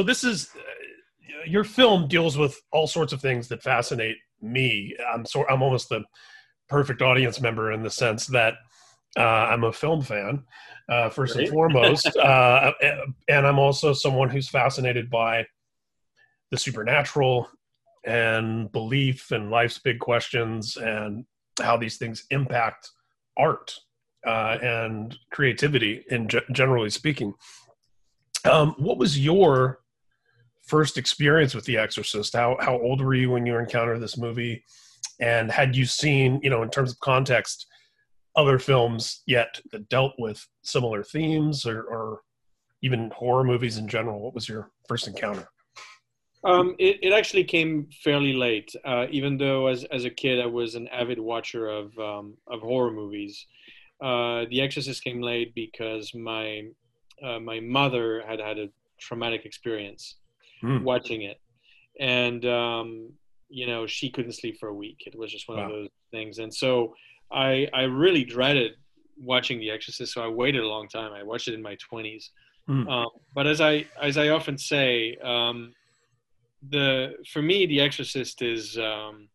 so this is uh, your film deals with all sorts of things that fascinate me. I'm sort I'm almost the perfect audience member in the sense that uh, I'm a film fan uh, first and foremost, uh, and I'm also someone who's fascinated by the supernatural and belief and life's big questions and how these things impact art uh, and creativity in ge- generally speaking um, what was your first experience with the exorcist? How, how old were you when you encountered this movie? And had you seen you know in terms of context other films yet that dealt with similar themes or, or even horror movies in general? What was your first encounter? Um, it, it actually came fairly late. Uh, even though as, as a kid I was an avid watcher of um, of horror movies, uh, The Exorcist came late because my uh, my mother had had a traumatic experience mm. watching it, and um, you know she couldn't sleep for a week. It was just one wow. of those things, and so I I really dreaded watching The Exorcist. So I waited a long time. I watched it in my twenties. Mm. Um, but as I as I often say, um, the for me, The Exorcist is um,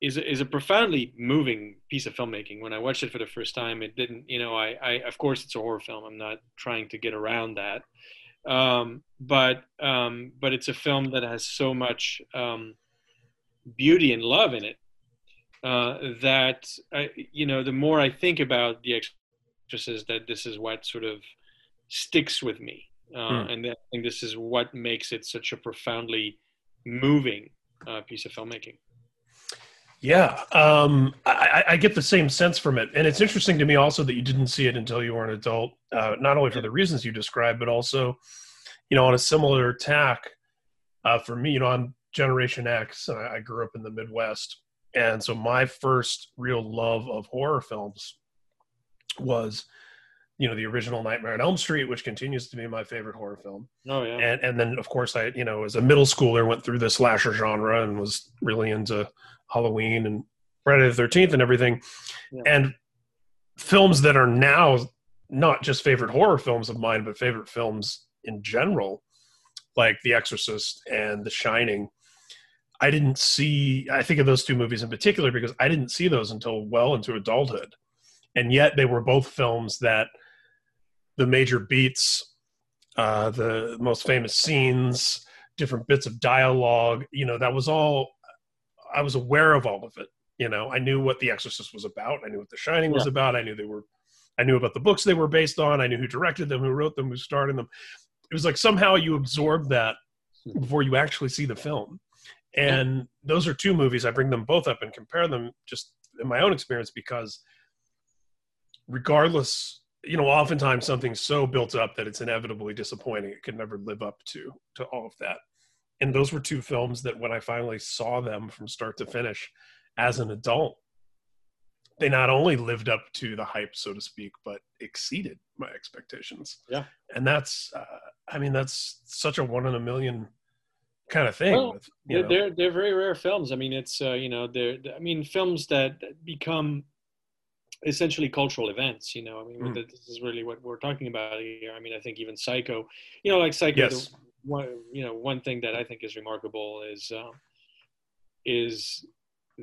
is is a profoundly moving piece of filmmaking. When I watched it for the first time, it didn't, you know, I, I of course it's a horror film. I'm not trying to get around that, um, but um, but it's a film that has so much um, beauty and love in it uh, that I, you know, the more I think about The Exorcist, that this is what sort of sticks with me uh, hmm. and I think this is what makes it such a profoundly moving uh, piece of filmmaking. Yeah, um, I, I, get the same sense from it, and it's interesting to me also that you didn't see it until you were an adult. Uh, not only for the reasons you described, but also, you know, on a similar tack. Uh, for me, you know, I'm Generation X. I, I grew up in the Midwest, and so my first real love of horror films was you know the original Nightmare on Elm Street, which continues to be my favorite horror film. Oh yeah. And and then of course I you know as a middle schooler went through the slasher genre and was really into Halloween and Friday the Thirteenth and everything, yeah. and films that are now not just favorite horror films of mine, but favorite films in general, like The Exorcist and The Shining. I didn't see. I think of those two movies in particular because I didn't see those until well into adulthood, and yet they were both films that the major beats, uh, the most famous scenes, different bits of dialogue. You know, that was all. I was aware of all of it. You know, I knew what The Exorcist was about. I knew what The Shining was about. I knew they were. I knew about the books they were based on. I knew who directed them, who wrote them, who starred in them. It was like somehow you absorb that before you actually see the film. And yeah. those are two movies. I bring them both up and compare them just in my own experience because regardless you know oftentimes something's so built up that it's inevitably disappointing it can never live up to to all of that and those were two films that when i finally saw them from start to finish as an adult they not only lived up to the hype so to speak but exceeded my expectations. Yeah. And that's uh, i mean that's such a one in a million kind of thing well, with, they're, they're, they're very rare films. I mean it's uh, you know they're i mean films that become essentially cultural events you know. I mean mm. this is really what we're talking about here. I mean i think even psycho you know like psycho yes. One you know one thing that i think is remarkable is um, is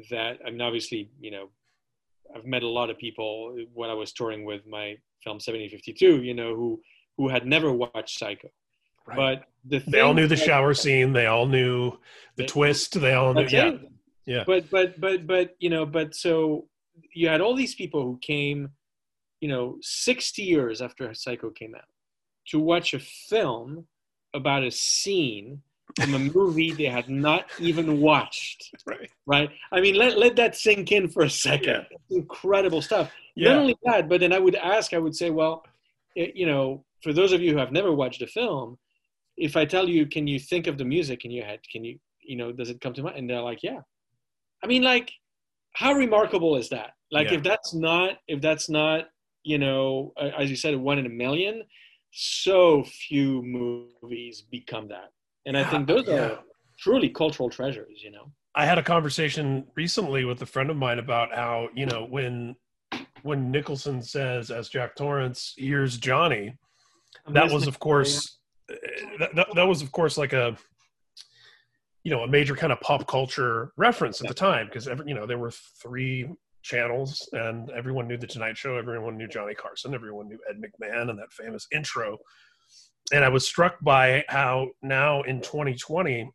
that i mean obviously you know i've met a lot of people when i was touring with my film 1752 you know who who had never watched psycho. Right. but the they all knew the that, shower scene. They all knew the they, twist. They all knew yeah. it. yeah. But but but but you know but so you had all these people who came, you know, 60 years after Psycho came out to watch a film about a scene from a movie they had not even watched. Right. Right. I mean, let, let that sink in for a second. Yeah. Incredible stuff. Yeah. Not only that, but then I would ask, I would say, well, it, you know, for those of you who have never watched a film, if I tell you, can you think of the music in your head? Can you, you know, does it come to mind? And they're like, yeah. I mean, like, how remarkable is that? Like yeah. if that's not if that's not you know as you said one in a million, so few movies become that, and I think ah, those yeah. are truly cultural treasures. You know. I had a conversation recently with a friend of mine about how you know when when Nicholson says as Jack Torrance, "Here's Johnny," that was of course eh, that, that, that was of course like a you know a major kind of pop culture reference at the time because every you know there were three channels and everyone knew the tonight show everyone knew johnny carson everyone knew ed mcmahon and that famous intro and i was struck by how now in 2020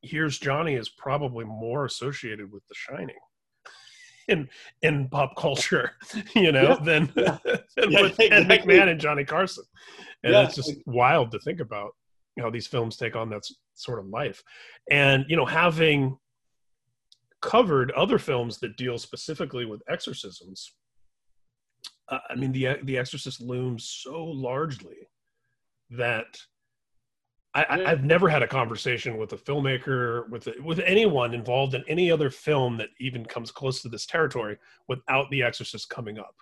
here's johnny is probably more associated with the shining in in pop culture you know yeah. than, yeah. than yeah, with exactly. ed mcmahon and johnny carson and it's just wild to think about how these films take on that sort of life and you know having covered other films that deal specifically with exorcisms. Uh, i mean the the exorcist looms so largely that I, have never had a conversation with a filmmaker, with with anyone involved in any other film that even comes close to this territory, without The Exorcist coming up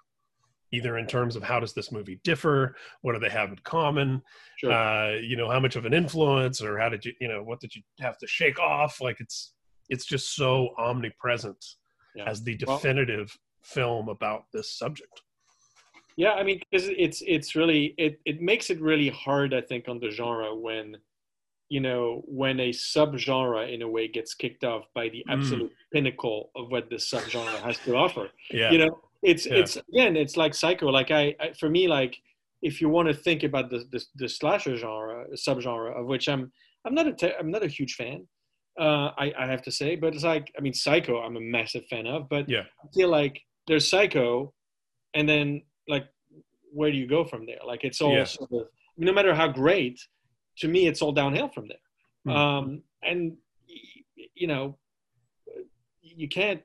either in terms of how does this movie differ what do they have in common sure. uh, you know how much of an influence or how did you you know what did you have to shake off? Like it's it's just so omnipresent yeah. as the definitive well, film about this subject yeah i mean because it's it's really it, it makes it really hard i think on the genre when you know when a subgenre in a way gets kicked off by the mm. absolute mm. pinnacle of what the subgenre has to offer yeah. you know it's yeah. it's again it's like psycho like I, I, for me like if you want to think about the, the, the slasher genre subgenre of which i'm i'm not a te- i'm not a huge fan uh, I, I have to say but it's like i mean psycho i'm a massive fan of but yeah i feel like there's psycho and then like where do you go from there like it's all yeah. sort of no matter how great to me it's all downhill from there mm. um and you know you can't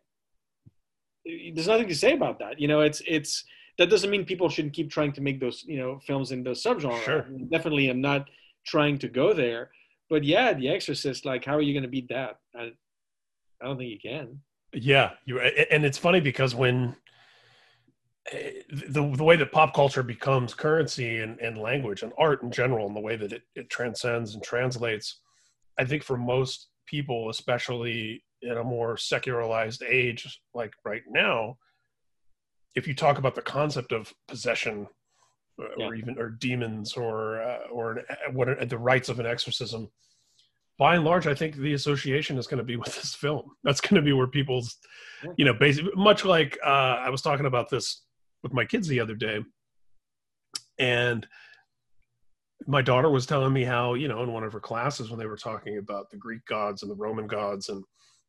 there's nothing to say about that. You know, it's it's that doesn't mean people shouldn't keep trying to make those you know films in those subgenres. Sure. I mean, definitely, I'm not trying to go there. But yeah, The Exorcist. Like, how are you going to beat that? I, I don't think you can. Yeah, you and it's funny because when the the way that pop culture becomes currency and, and language and art in general, and the way that it, it transcends and translates, I think for most people, especially in a more secularized age like right now if you talk about the concept of possession yeah. or even or demons or uh, or an, uh, what are the rites of an exorcism by and large i think the association is going to be with this film that's going to be where people's you know basically much like uh, i was talking about this with my kids the other day and my daughter was telling me how you know in one of her classes when they were talking about the greek gods and the roman gods and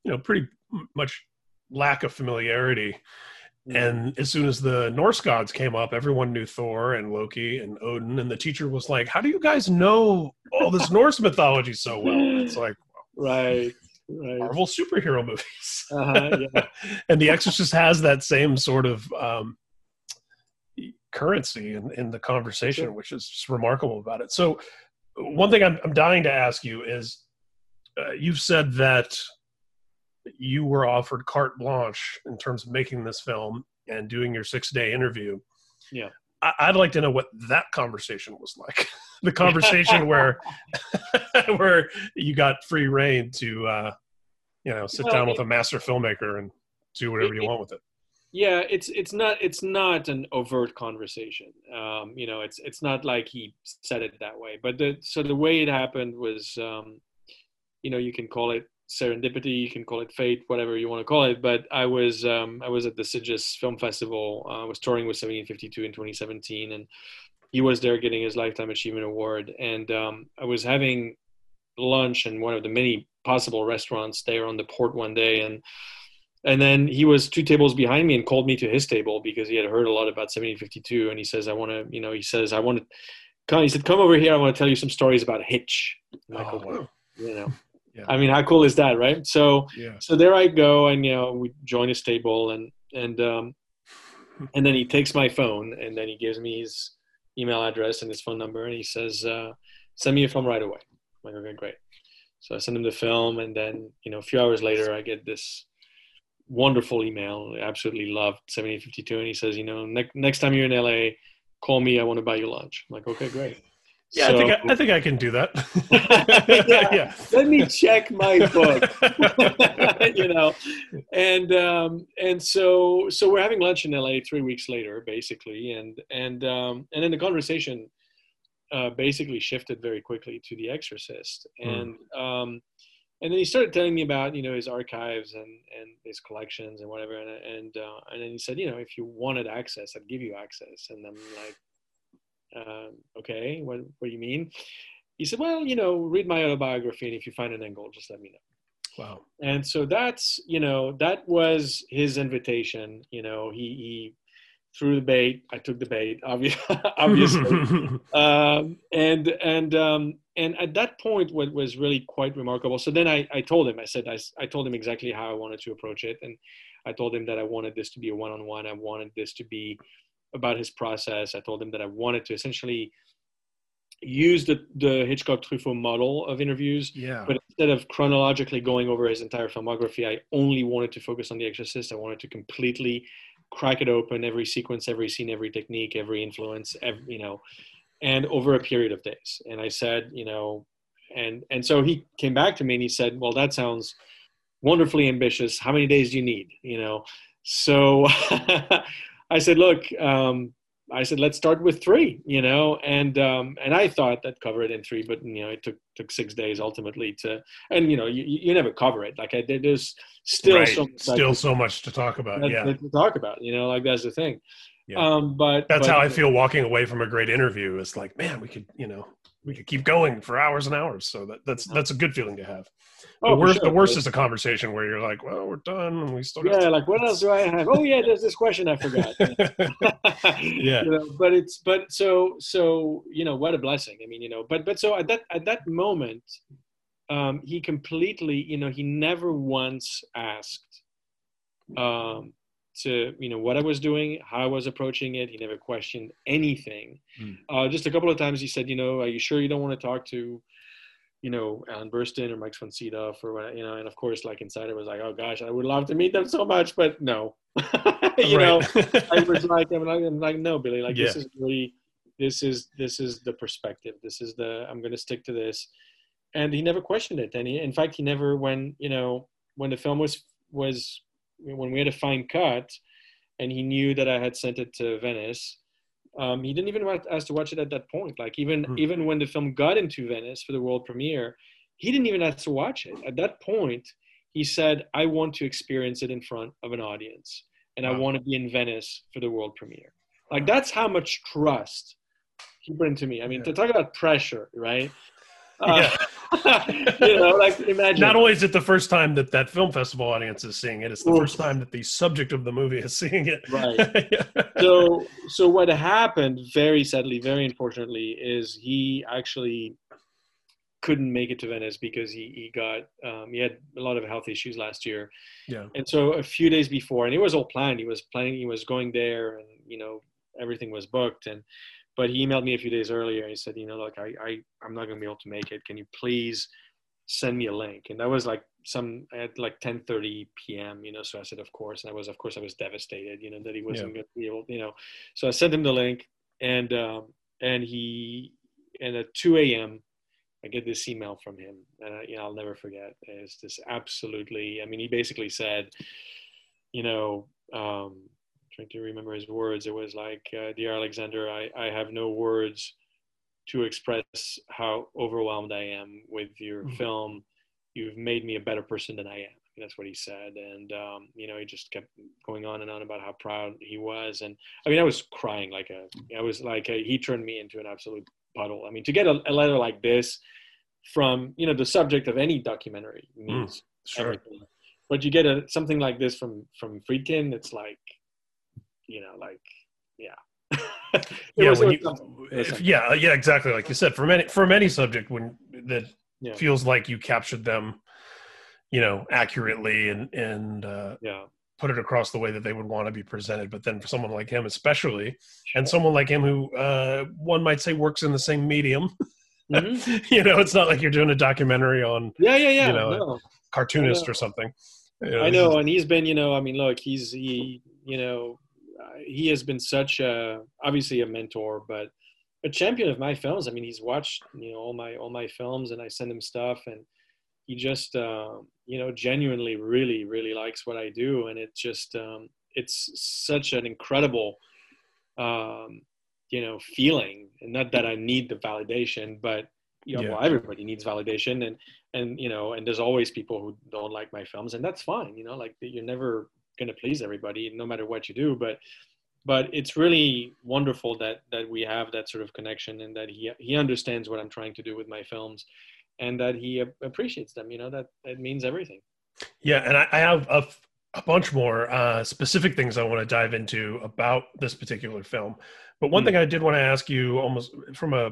you know pretty much lack of familiarity. And as soon as the norse gods came up everyone knew thor and loki and odin and the teacher was like how do you guys know all this norse mythology so well? And it's like well, right right. Marvel superhero movies. Uh-huh, yeah. and the exorcist has that same sort of um, currency in, in the conversation sure. which is remarkable about it. So one thing i'm, I'm dying to ask you is uh, you've said that you were offered carte blanche in terms of making this film and doing your six day interview. Yeah. I- would like to know what that conversation was like. the conversation where where you got free reign to uh, you know sit well, down with a master filmmaker and do whatever it, you want with it. Yeah, it's it's not it's not an overt conversation. Um, you know, it's it's not like he said it that way. But the so the way it happened was, um, you know, you can call it serendipity you can call it fate whatever you want to call it but i was um, i was at the Sitges film festival uh, i was touring with 1752 in 2017 and he was there getting his lifetime achievement award and um, i was having lunch in one of the many possible restaurants there on the port one day and and then he was two tables behind me and called me to his table because he had heard a lot about 1752 and he says i want to you know he says i want to come he said come over here i want to tell you some stories about hitch oh, wow. you know yeah. I mean, how cool is that, right? So, yeah. so there I go, and you know, we join his table, and and um, and then he takes my phone, and then he gives me his email address and his phone number, and he says, uh, "Send me your film right away." I'm like, okay, great. So I send him the film, and then you know, a few hours later, I get this wonderful email. I absolutely loved 1752, and he says, you know, ne- next time you're in LA, call me. I want to buy you lunch. I'm like, okay, great. Yeah, so, I think I, I, think I can do that. yeah. yeah. Let me check my book. you know, and um, and so so we're having lunch in LA three weeks later, basically, and and um, and then the conversation uh, basically shifted very quickly to The Exorcist, Hmm. and um, and then he started telling me about you know his archives and and his collections and whatever, and and uh, and then he said, you know, if you wanted access, I'd give you access, and I'm like, um, okay, what what do you mean? He said, well, you know, read my autobiography, and if you find an angle, just let me know Wow. and so that's you know that was his invitation you know he he threw the bait i took the bait obviously, obviously. um, and and um, and at that point what was really quite remarkable so then i i told him i said I, I told him exactly how i wanted to approach it and i told him that i wanted this to be a one-on-one i wanted this to be about his process i told him that i wanted to essentially use the the hitchcock truffaut model of interviews yeah. but instead of chronologically going over his entire filmography, I only wanted to focus on The Exorcist. I wanted to completely crack it open, every sequence, every scene, every technique, every influence, every, you know, and over a period of days. And I said, you know, and and so he came back to me and he said, well, that sounds wonderfully ambitious. How many days do you need? You know, so I said, look. Um, I said, let's start with three, you know, and um, and I thought that cover it in three, but you know, it took took six days ultimately to, and you know, you, you never cover it. Like I there's still right. so much still like, so much to talk about. that- yeah. that to talk about, you know, like that's the thing. Yeah. Um, but That's but- how I feel walking away from a great interview. It's like, man, we could, you know, we could keep going for hours and hours. So that, that's that's a good feeling to have. Oh, the worst, sure. the worst is a conversation where you're like, well, we're done, and we still got. Yeah, like what else do I have? Oh yeah, there's this question I forgot. Yeah. You know, but it's but so so you know what a blessing. I mean, you know, but but so at that at that moment, um, he completely you know he never once asked um, to you know what I was doing, how I was approaching it. He never questioned anything. Hmm. Uh, just a couple of times he said, you know, are you sure you don't want to talk to you know, Ellen Burstyn or Mike Sydow or what, you know, and of course, like inside, I was like, oh gosh, I would love to meet them so much, but no, you know, I was like, I'm like, I'm like, no, Billy, like this is really, this is this is the perspective. This is the I'm going to stick to this, and he never questioned it. And he, in fact, he never when you know when the film was was when we had a fine cut, and he knew that I had sent it to Venice. Um, he didn't even want us to watch it at that point. Like even Hmm. even when the film got into Venice for the world premiere, he didn't even ask to watch it. At that point, he said, "I want to experience it in front of an audience, and I want to be in Venice for the world premiere." Like that's how much trust he put into me. I mean, Yeah. to talk about pressure, right? Uh, yeah. you know, imagine. Not only is it the first time that that film festival audience is seeing it, it's the Oof. first time that the subject of the movie is seeing it. Right. Yeah. so so what happened very sadly very unfortunately is he actually couldn't make it to venice because he, he got um, he had a lot of health issues last year yeah. and so a few days before and it was all planned he was planning he was going there and you know everything was booked and but he emailed me a few days earlier and he said you know look i, I i'm not going to be able to make it can you please send me a link and that was like some at like 10:30 p.m. you know so I said of course and I was of course I was devastated you know that he wasn't going to be able you know so I sent him the link and um, and he and at 2 a.m. I get this email from him and I, you know I'll never forget it's just absolutely I mean he basically said you know um, trying to remember his words it was like uh, dear Alexander I, I have no words to express how overwhelmed I am with your Mhm. film. You've made me a better person than I am. That's what he said, and um, you know, he just kept going on and on about how proud he was. And I mean, I was crying like a, I was like, a, he turned me into an absolute puddle. I mean, to get a, a letter like this from you know the subject of any documentary means Sure. everything, but you get a something like this from from Friedkin, it's like, you know, like yeah. Yeah, was- when you, was something. It was if, yeah, yeah, exactly. Like you said, from any from any subject when that Yeah. feels like you captured them, you know, accurately and and uh, yeah. put it across the way that they would want to be presented. But then for someone like him, especially, and someone like him who uh, one might say works in the same medium, Mhm. you know, it's not like you're doing a documentary on Yeah, yeah, yeah. You know, no. cartoonist know. or something. You I know, and he's been, you know, I mean, look, he's he, you know, he has been such a obviously a mentor, but a champion of my films. I mean, he's watched, you know, all my all my films, and I send him stuff, and he just, um, you know, genuinely, really, really likes what I do, and it just, um, it's such an incredible, um, you know feeling and not that i need the validation but you know, yeah. well, everybody needs validation and and you know and there's always people who don't like my films and that's fine you know like you're never going to please everybody no matter what you do but but it's really wonderful that that we have that sort of connection and that he he understands what I'm trying to do with my films and that he appreciates them you know that that means everything yeah and I, I have a, a bunch more uh, specific things I want to dive into about this particular film but one mm-hmm. thing I did want to ask you almost from a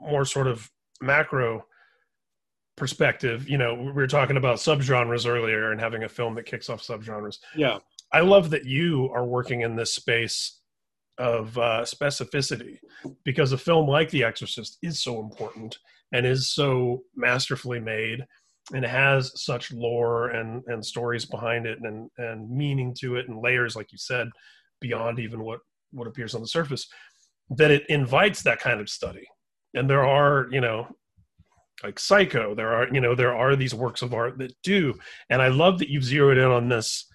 more sort of macro perspective, you know, we were talking about subgenres earlier and having a film that kicks off subgenres. Yeah. I love that you are working in this space of uh, specificity because a film like The Exorcist is so important and is so masterfully made and has such lore and, and stories behind it and, and meaning to it and layers, like you said, beyond even what, what appears on the surface, that it invites that kind of study. And there are, you know, like Psycho. There are, you know, there are these works of art that do, and I love that you've zeroed in on this,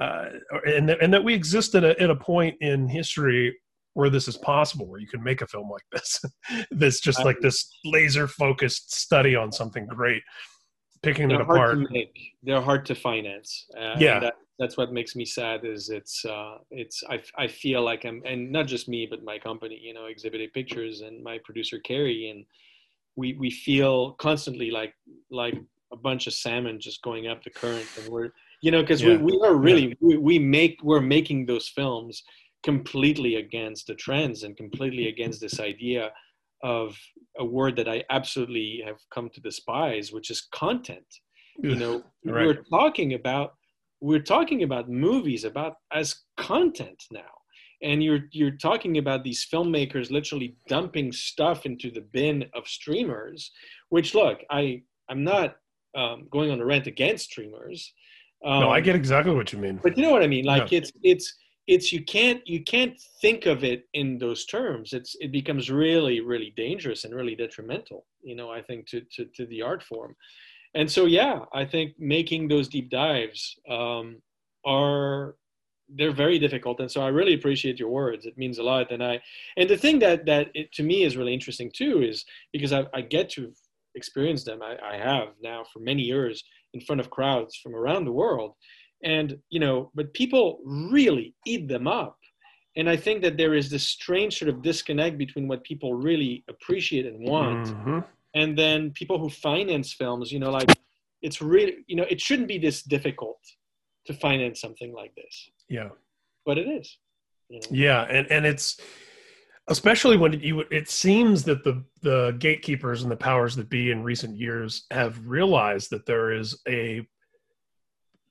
uh, and that, and that we exist at a at a point in history where this is possible, where you can make a film like this, this just like this laser focused study on something great, picking They're it apart. They're hard to finance. Uh, yeah. That, that's what makes me sad is it's uh, it's I, I feel like I'm and not just me but my company you know Exhibit A Pictures and my producer Kerry and we we feel constantly like like a bunch of salmon just going up the current and we're you know because yeah. we, we are really yeah. we, we make we're making those films completely against the trends and completely against this idea of a word that I absolutely have come to despise, which is content. You know, right. we're talking about we're talking about movies about as content now and you're you're talking about these filmmakers literally dumping stuff into the bin of streamers which look i i'm not um, going on a rant against streamers. Um, no i get exactly what you mean. but you know what i mean? Like yeah. it's it's it's you can't you can't think of it in those terms. It's it becomes really really dangerous and really detrimental you know i think to to, to the art form. And so yeah i think making those deep dives um, are they're very difficult and so i really appreciate your words. It means a lot and i and the thing that that it, to me is really interesting too is because i, I get to experience them. I, I have now for many years in front of crowds from around the world and you know but people really eat them up. And i think that there is this strange sort of disconnect between what people really appreciate and want mm-hmm. and then people who finance films you know like it's really you know it shouldn't be this difficult to finance something like this yeah. But it is. You know? Yeah, and and it's especially when you it seems that the the gatekeepers and the powers that be in recent years have realized that there is a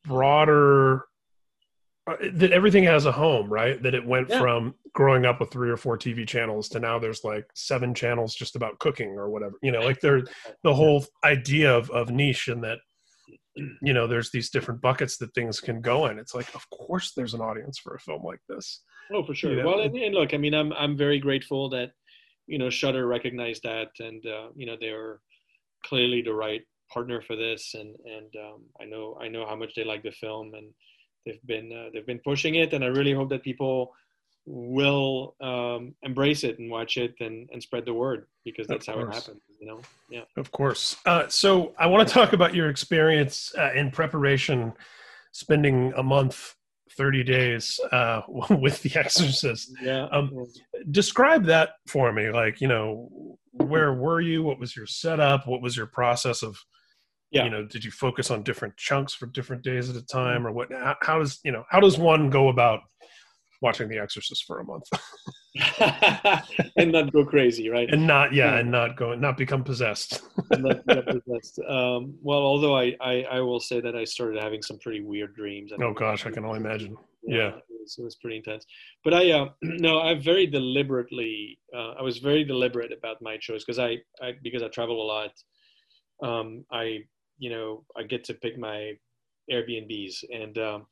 broader uh, that everything has a home right that it went yeah. from growing up with three or four tv channels to now there's like seven channels just about cooking or whatever you know like there the whole idea of, of niche and that you know there's these different buckets that things can go in. It's like of course there's an audience for a film like this. Oh for sure. You know? well and, and, look i mean i'm i'm very grateful that you know shutter recognized that and uh, you know they're clearly the right partner for this. And and um, i know i know how much they like the film and they've been uh, they've been pushing it. And i really hope that people will um, embrace it and watch it and, and spread the word because that's how it happens you know? Yeah. Of course. Uh, so i want to talk about your experience uh, in preparation spending a month 30 days uh, with the exorcist. Yeah. Um, describe that for me like you know where were you? What was your setup? What was your process of yeah. you know did you focus on different chunks for different days at a time or what? How does you know how does one go about watching The Exorcist for a month, and not go crazy, right? And not yeah, and not go not become possessed. not become possessed. Um, well, although I, I, I will say that I started having some pretty weird dreams. Oh gosh, I can only imagine. Yeah, yeah. It, was, it, was, pretty intense. But I uh, no, I very deliberately uh, I was very deliberate about my choice because I, I because I travel a lot. Um, I you know I get to pick my Airbnbs and um,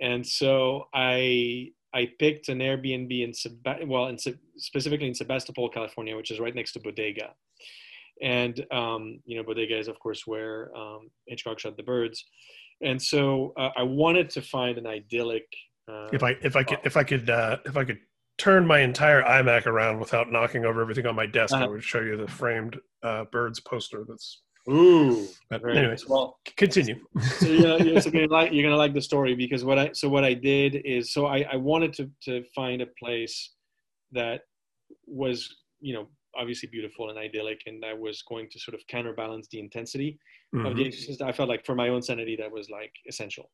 and so I I picked an Airbnb in Seb- well, in specifically in Sebastopol, California, which is right next to Bodega. And um, you know, Bodega is of course where um, Hitchcock shot the birds. And so uh, I wanted to find an idyllic. Uh, if I if I could if I could uh, if I could turn my entire iMac around without knocking over everything on my desk, Uh-huh. I would show you the framed uh, birds poster. That's. Ooh. But Very anyway, nice. Well, continue. so you're gonna, you're, so gonna like you're gonna like the story because what I so what I did is so I, I wanted to to find a place that was you know obviously beautiful and idyllic and that was going to sort of counterbalance the intensity of Mhm. the exorcist i felt like for my own sanity that was like essential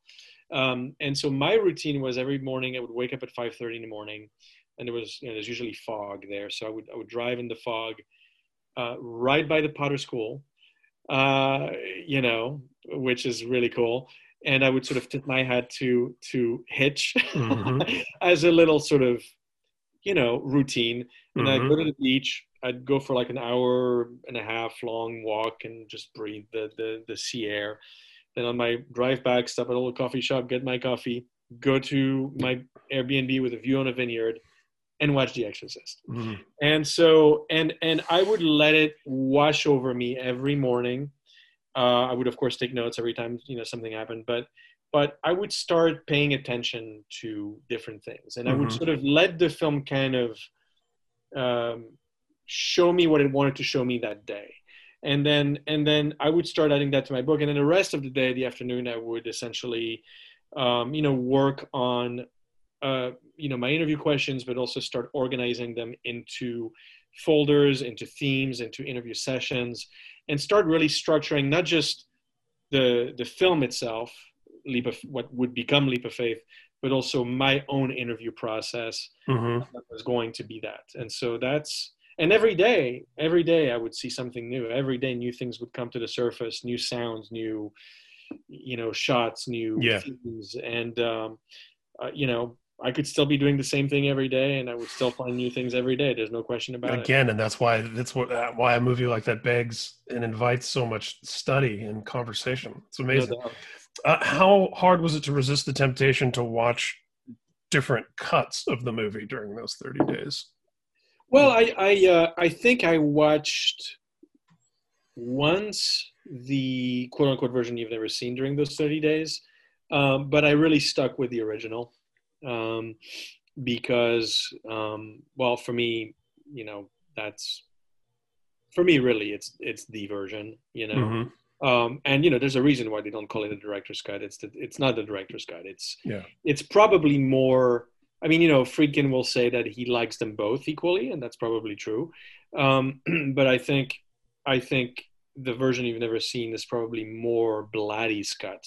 um, and so my routine was every morning i would wake up at 5.30 in the morning and there was you know there's usually fog there so i would i would drive in the fog uh, right by the potter school uh, you know which is really cool and i would sort of tip my hat to to hitch Mhm. as a little sort of you know routine and I'd Mhm. go to the beach. I'd go for like an hour and a half long walk and just breathe the the, the sea air. Then on my drive back, stop at a little coffee shop, get my coffee, go to my Airbnb with a view on a vineyard, and watch The Exorcist. Mhm. And so and and I would let it wash over me every morning. Uh, I would of course take notes every time you know something happened, but but I would start paying attention to different things, and I would Mhm. sort of let the film kind of um, show me what it wanted to show me that day and then and then i would start adding that to my book and then the rest of the day the afternoon i would essentially um, you know work on uh, you know my interview questions but also start organizing them into folders into themes into interview sessions and start really structuring not just the the film itself leap of what would become leap of faith but also my own interview process Mhm. that was going to be that. And so that's and every day, every day I would see something new. Every day new things would come to the surface, new sounds, new you know shots, new Yeah. themes, and um, uh, you know I could still be doing the same thing every day, and I would still find new things every day. There's no question about it. Again, and that's why that's what uh, why a movie like that begs and invites so much study and conversation. It's amazing. doubt. Uh, how hard was it to resist the temptation to watch different cuts of the movie during those 30 days? Well, I I, uh, I think I watched once the quote unquote version you've never seen during those 30 days, um, but I really stuck with the original um, because, um, well, for me, you know, that's for me really it's it's the version, you know. Mhm. Um, and you know, there's a reason why they don't call it a director's cut. It's the, it's not the director's cut. It's Yeah. it's probably more. I mean, you know, Friedkin will say that he likes them both equally, and that's probably true. Um, but I think I think the version you've never seen is probably more Blatty's cut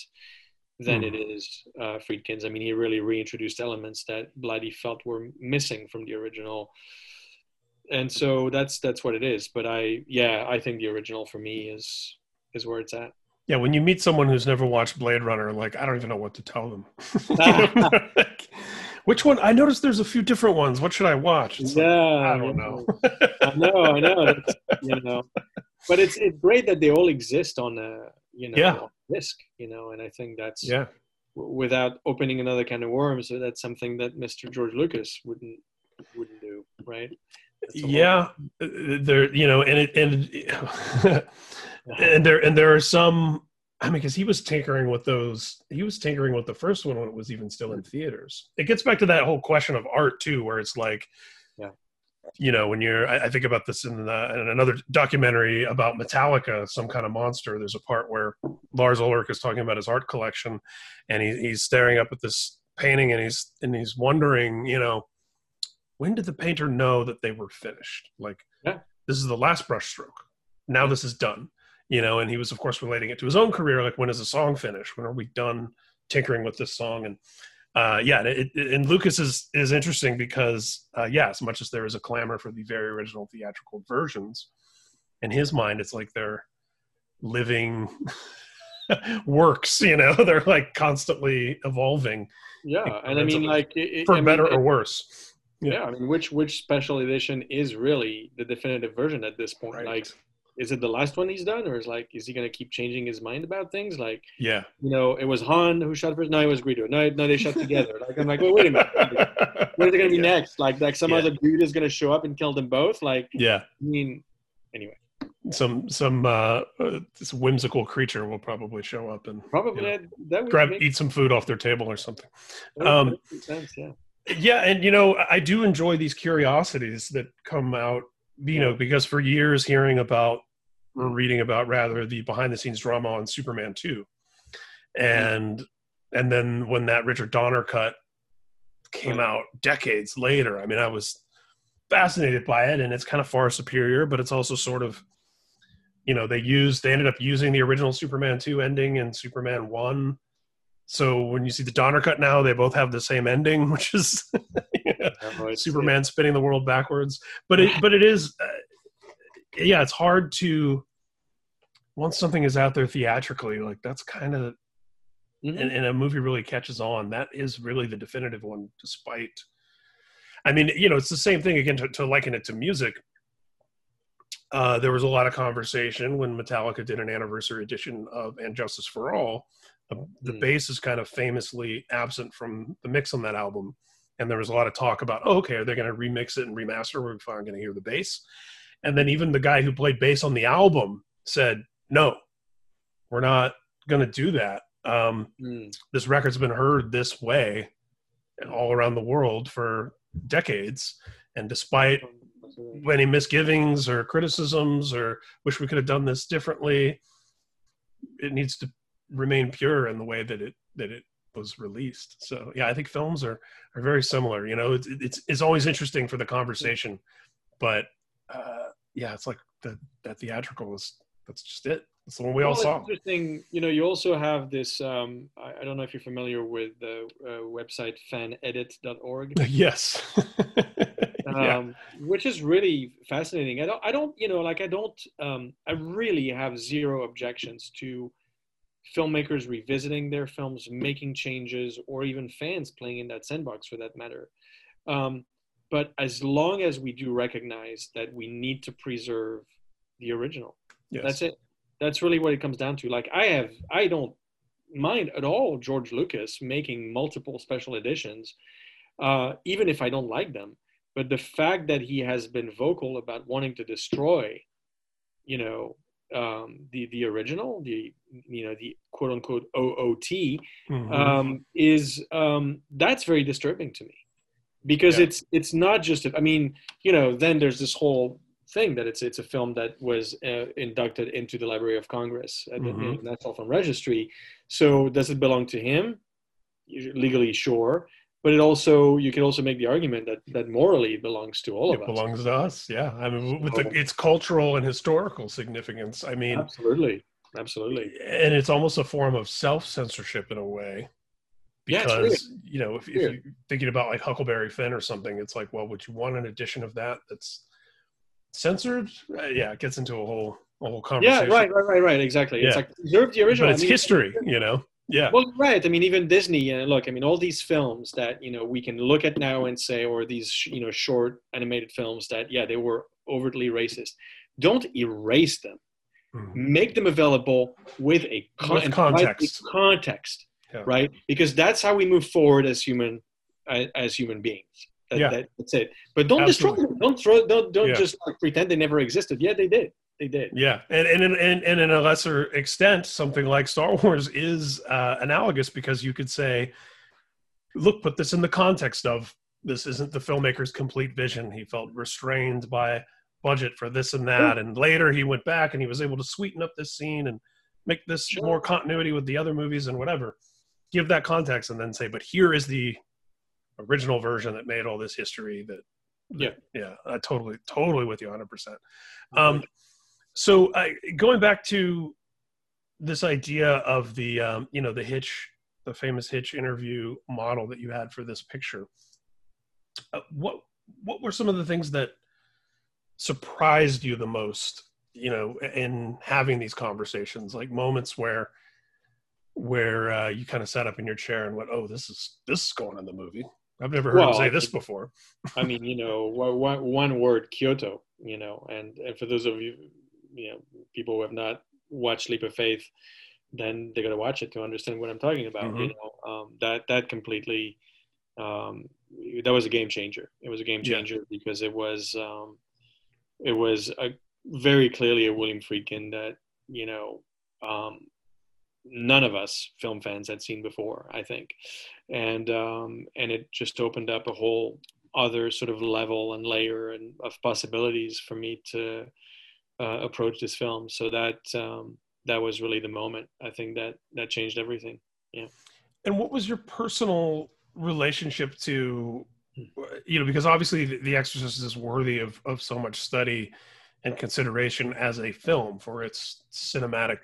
than Hmm. it is uh, Friedkin's. I mean, he really reintroduced elements that Blatty felt were missing from the original. And so that's that's what it is. But I, yeah, I think the original for me is is where it's at. Yeah, when you meet someone who's never watched Blade Runner, like I don't even know what to tell them. Like, which one? I noticed there's a few different ones. What should I watch? It's like, yeah, I don't know. I know, I know. It's, you know, but it's it's great that they all exist on a you know Yeah. Disc. You know, and I think that's yeah, w- without opening another kind of worms. So that's something that Mr. George Lucas wouldn't wouldn't do, right? That's a lot. yeah. Uh, There, you know, and it and and there and there are some. I mean, because he was tinkering with those. He was tinkering with the first one when it was even still in theaters. It gets back to that whole question of art too, where it's like. You know, when you're. I, I think about this in, the, in another documentary about Metallica, some kind of monster. There's a part where Lars Ulrich is talking about his art collection, and he, he's staring up at this painting, and he's and he's wondering, you know, when did the painter know that they were finished? Like, Yeah. this is the last brushstroke. Now this is done you know and he was of course relating it to his own career like when is a song finished when are we done tinkering with this song and uh yeah it, it, and lucas is is interesting because uh yeah as much as there is a clamor for the very original theatrical versions in his mind it's like they're living works you know they're like constantly evolving Yeah, and I mean, like, it, it- for I mean, better it- or worse yeah. I mean, which which special edition is really the definitive version at this point? Right. Like, is it the last one he's done, or is like, is he gonna keep changing his mind about things? Like, yeah you know, it was Han who shot first. No, it was Greedo. No, no, they shot together. Like, I'm like, well, wait a minute. What is it gonna be Yeah. next? Like, like some Yeah. other dude is gonna show up and kill them both? Like, yeah I mean, anyway, some some uh, uh this whimsical creature will probably show up and probably Yeah. that, that would grab make, eat some food off their table or something um, sense. Yeah. yeah, and you know, I do enjoy these curiosities that come out. You know, because for years hearing about or reading about rather the behind the scenes drama on Superman two, and mm-hmm. and then when that Richard Donner cut came right. out decades later, I mean, I was fascinated by it, and it's kind of far superior, but it's also sort of you know they used they ended up using the original Superman two ending in Superman one so when you see the Donner cut now, they both have the same ending, which is Superman spinning the world backwards. But it, but it is, uh, yeah, it's hard to once something is out there theatrically, like that's kind of, mm-hmm. and, and a movie really catches on. That is really the definitive one, despite. I mean, you know, it's the same thing again to, to liken it to music. Uh, there was a lot of conversation when Metallica did an anniversary edition of "And Justice for All." The, the mm. bass is kind of famously absent from the mix on that album, and there was a lot of talk about, oh, okay, are they going to remix it and remaster? We're finally going to hear the bass, and then even the guy who played bass on the album said, no, we're not going to do that. Um, mm. This record's been heard this way all around the world for decades, and despite any misgivings or criticisms or wish we could have done this differently it needs to remain pure in the way that it that it was released. So yeah i think films are are very similar you know it's it's, it's always interesting for the conversation but uh yeah it's like the that theatrical is that's just it. That's the one we well, all saw. interesting you know you also have this um I, I, don't know if you're familiar with the uh, website fanedit.org yes. Yeah. um, which is really fascinating. I don't, I don't, you know, like I don't, um, I really have zero objections to filmmakers revisiting their films, making changes, or even fans playing in that sandbox for that matter. Um, but as long as we do recognize that we need to preserve the original, yes. that's it. That's really what it comes down to. Like I have, I don't mind at all George Lucas making multiple special editions, uh, even if I don't like them but the fact that he has been vocal about wanting to destroy you know um, the the original the you know the quote unquote OOT mm-hmm. um, is um, that's very disturbing to me because yeah. it's it's not just I mean you know then there's this whole thing that it's it's a film that was uh, inducted into the Library of Congress at mm-hmm. the National Film Registry so does it belong to him legally sure but it also you can also make the argument that that morally it belongs to all it of us. It belongs to us. Yeah, I mean, with the, its cultural and historical significance. I mean, absolutely, absolutely. And it's almost a form of self censorship in a way. Because yeah, you know, if, if you're thinking about like Huckleberry Finn or something, it's like, well, would you want an edition of that that's censored? Uh, yeah, it gets into a whole a whole conversation. Yeah, right, right, right, right. Exactly. Yeah. It's like preserve the original. But it's I mean, history, you know. Yeah. Well, right. I mean, even Disney. Uh, look, I mean, all these films that you know we can look at now and say, or these you know short animated films that yeah they were overtly racist. Don't erase them. Mm-hmm. Make them available with a con- with context. context, yeah. right? Because that's how we move forward as human as human beings. That, yeah. That, that's it. But don't Absolutely. destroy them. Don't throw. Don't don't yeah. just like, pretend they never existed. Yeah, they did they did. Yeah, and and and, and in a lesser extent, something like Star Wars is uh, analogous because you could say, look, put this in the context of this isn't the filmmaker's complete vision. He felt restrained by budget for this and that, and later he went back and he was able to sweeten up this scene and make this sure. more continuity with the other movies and whatever. Give that context and then say, but here is the original version that made all this history that yeah yeah i totally totally with you 100% um so uh, going back to this idea of the um, you know the hitch the famous hitch interview model that you had for this picture uh, what what were some of the things that surprised you the most you know in having these conversations? Like moments where where uh, you kind of sat up in your chair and went oh this is this is going in the movie. I've never heard well, him say this before. I mean you know one, one word kyoto you know and, and for those of you you know people who have not watched Leap of Faith, then they got to watch it to understand what I'm talking about. Mm-hmm. You know, um, that that completely um, that was a game changer. It was a game changer yeah. because it was um, it was a, very clearly a William Friedkin that you know um, none of us film fans had seen before, I think, and um, and it just opened up a whole other sort of level and layer and of possibilities for me to uh, approach this film. So that um, that was really the moment. I think that that changed everything. Yeah. And what was your personal relationship to, you know, because obviously The Exorcist is worthy of of so much study and consideration as a film for its cinematic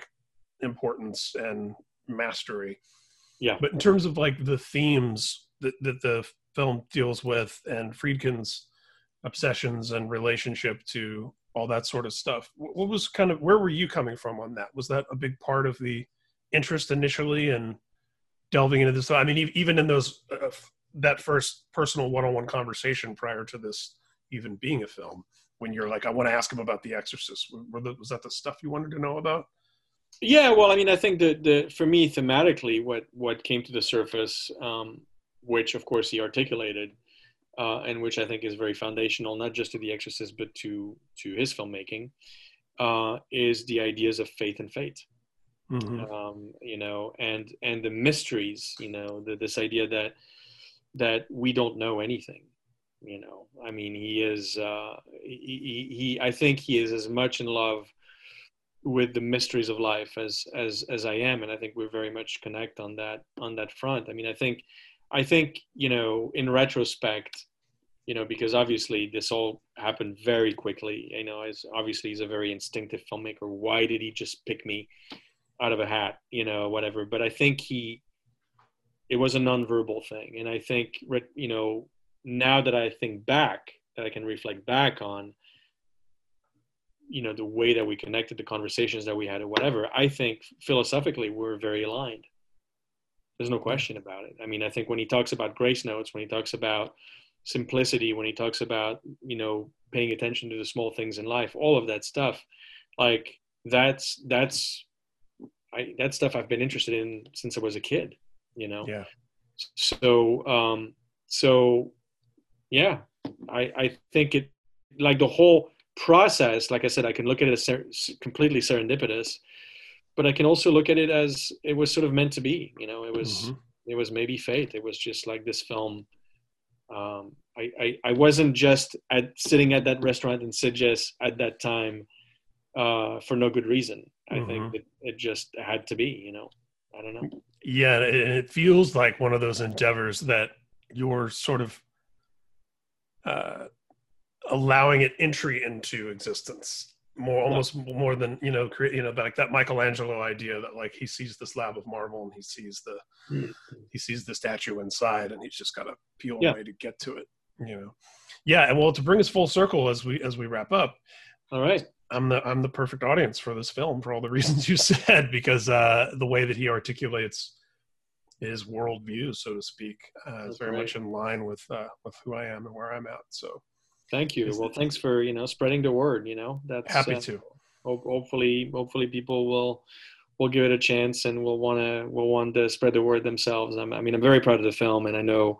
importance and mastery. Yeah. But in terms of like the themes that, that the film deals with and Friedkin's obsessions and relationship to all that sort of stuff, what was kind of where were you coming from on that? Was that a big part of the interest initially and in delving into this? I mean, even in those uh, that first personal one-on-one conversation prior to this even being a film, when you're like, I want to ask him about The Exorcist, was that the stuff you wanted to know about? Yeah, well, I mean, I think that the for me thematically, what what came to the surface, um, which of course he articulated, uh, and which I think is very foundational, not just to The Exorcist, but to to his filmmaking, uh, is the ideas of faith and fate. Mm-hmm. Um, you know, and and the mysteries. You know, the, this idea that that we don't know anything. You know, I mean, he is. Uh, he, he, he I think he is as much in love with the mysteries of life as as as I am, and I think we're very much connect on that on that front. I mean, I think I think you know in retrospect, you know, because obviously this all happened very quickly. You know, as obviously he's a very instinctive filmmaker. Why did he just pick me out of a hat? You know, whatever. But I think he it was a nonverbal thing, and I think you know now that I think back, that I can reflect back on you know the way that we connected the conversations that we had or whatever i think philosophically we're very aligned there's no question about it. I mean i think when he talks about grace notes when he talks about simplicity when he talks about you know paying attention to the small things in life all of that stuff like that's that's I, that stuff i've been interested in since i was a kid you know? Yeah. So um so yeah i i think it like the whole process, like I said, I can look at it as ser- completely serendipitous, but I can also look at it as it was sort of meant to be. You know, it was mm-hmm. it was maybe fate. It was just like this film. Um, I, I, I wasn't just at sitting at that restaurant in Sitges at that time uh, for no good reason. I mm-hmm. think it, it just had to be. You know, I don't know. Yeah, and it feels like one of those endeavors that you're sort of uh, allowing it entry into existence more almost more than you know create you know like that michelangelo idea that like he sees this slab of marble and he sees the mm. he sees the statue inside and he's just got to peel yeah. away to get to it you know yeah and well to bring us full circle as we as we wrap up all right i'm the i'm the perfect audience for this film for all the reasons you said because uh the way that he articulates his worldview so to speak uh, is very much in line with uh with who i am and where i'm at so Thank you. Well, thanks for you know spreading the word. You know, that's happy uh, to. hopefully, hopefully people will will give it a chance and will want to will want to spread the word themselves. I'm, i mean, I'm very proud of the film, and I know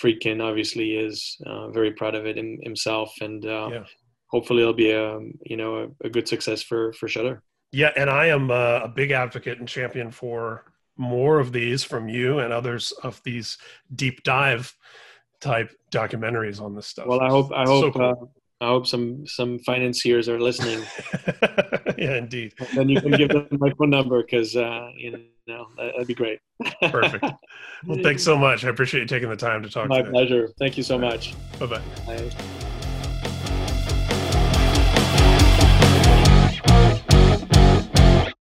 Friedkin obviously is uh, very proud of it in, himself, and uh, yeah. hopefully it'll be a you know a, a, good success for for Shudder. Yeah, and I am uh, a big advocate and champion for more of these from you and others of these deep dive type documentaries on this stuff. Well, I hope I hope so cool. uh, I hope some some financiers are listening. yeah, indeed. then you can give them my phone number because uh, you know that'd be great. Perfect. Well, thanks so much. I appreciate you taking the time to talk. My today. pleasure. Thank you so much. Bye-bye. bye bye